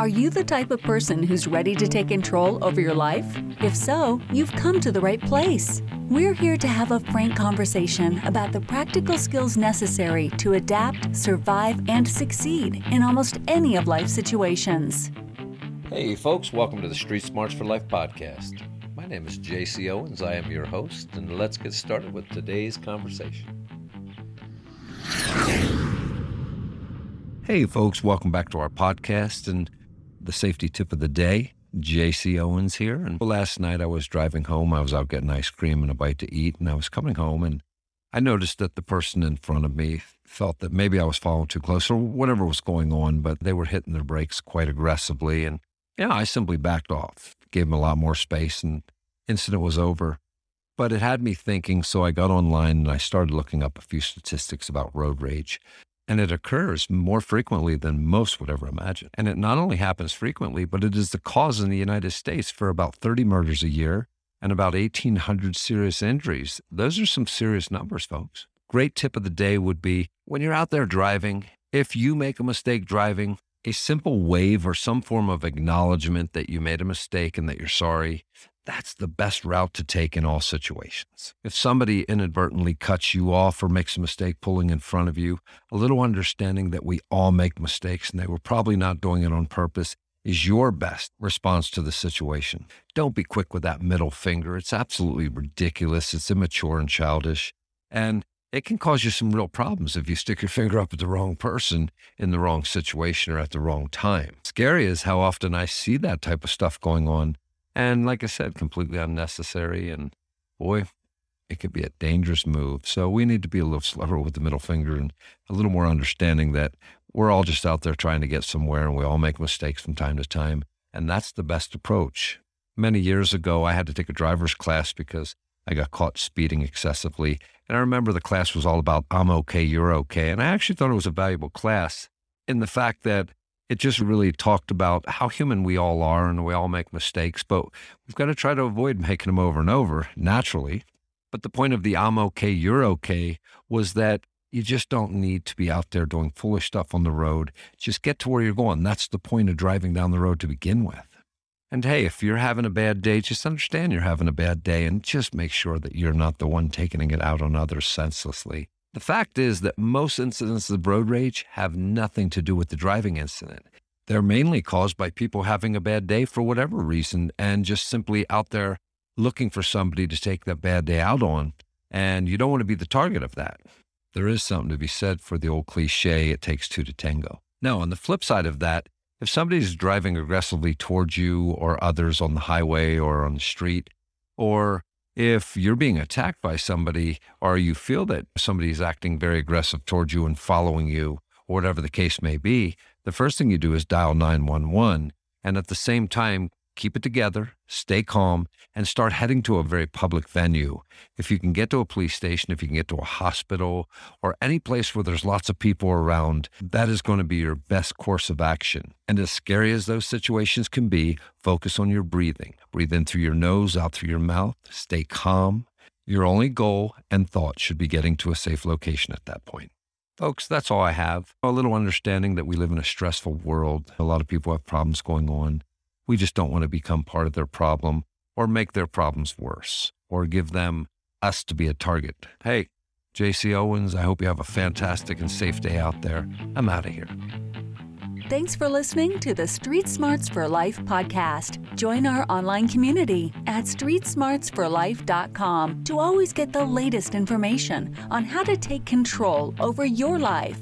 Are you the type of person who's ready to take control over your life? If so, you've come to the right place. We're here to have a frank conversation about the practical skills necessary to adapt, survive, and succeed in almost any of life's situations. Hey, folks, welcome to the Street Smarts for Life podcast. My name is JC Owens. I am your host, and let's get started with today's conversation. Hey, folks, welcome back to our podcast and the safety tip of the day. JC Owens here. And last night I was driving home. I was out getting ice cream and a bite to eat, and I was coming home and I noticed that the person in front of me felt that maybe I was following too close or whatever was going on, but they were hitting their brakes quite aggressively. And, yeah, I simply backed off, gave them a lot more space, and incident was over. But it had me thinking, so I got online and I started looking up a few statistics about road rage. And it occurs more frequently than most would ever imagine. And it not only happens frequently, but it is the cause in the United States for about 30 murders a year and about 1,800 serious injuries. Those are some serious numbers, folks. Great tip of the day would be when you're out there driving, if you make a mistake driving, a simple wave or some form of acknowledgement that you made a mistake and that you're sorry, that's the best route to take in all situations. If somebody inadvertently cuts you off or makes a mistake pulling in front of you, a little understanding that we all make mistakes and they were probably not doing it on purpose is your best response to the situation. Don't be quick with that middle finger. It's absolutely ridiculous. It's immature and childish. And it can cause you some real problems if you stick your finger up at the wrong person in the wrong situation or at the wrong time. Scary is how often I see that type of stuff going on and like I said, completely unnecessary. And boy, it could be a dangerous move. So we need to be a little slower with the middle finger and a little more understanding that we're all just out there trying to get somewhere and we all make mistakes from time to time. And that's the best approach. Many years ago, I had to take a driver's class because I got caught speeding excessively. And I remember the class was all about I'm okay, you're okay. And I actually thought it was a valuable class in the fact that it just really talked about how human we all are and we all make mistakes, but we've got to try to avoid making them over and over naturally. But the point of the I'm okay, you're okay was that you just don't need to be out there doing foolish stuff on the road. Just get to where you're going. That's the point of driving down the road to begin with. And hey, if you're having a bad day, just understand you're having a bad day and just make sure that you're not the one taking it out on others senselessly. The fact is that most incidents of road rage have nothing to do with the driving incident. They're mainly caused by people having a bad day for whatever reason and just simply out there looking for somebody to take that bad day out on. And you don't want to be the target of that. There is something to be said for the old cliche, it takes two to tango. Now, on the flip side of that, if somebody's driving aggressively towards you or others on the highway or on the street, or if you're being attacked by somebody or you feel that somebody is acting very aggressive towards you and following you, or whatever the case may be, the first thing you do is dial 911 and at the same time keep it together, stay calm, and start heading to a very public venue. If you can get to a police station, if you can get to a hospital, or any place where there's lots of people around, that is going to be your best course of action. And as scary as those situations can be, focus on your breathing. Breathe in through your nose, out through your mouth, stay calm. Your only goal and thought should be getting to a safe location at that point. Folks, that's all I have. A little understanding that we live in a stressful world. A lot of people have problems going on. We just don't want to become part of their problem or make their problems worse or give them us to be a target. Hey, JC Owens, I hope you have a fantastic and safe day out there. I'm out of here. Thanks for listening to the Street Smarts for Life podcast. Join our online community at streetsmartsforlife.com to always get the latest information on how to take control over your life.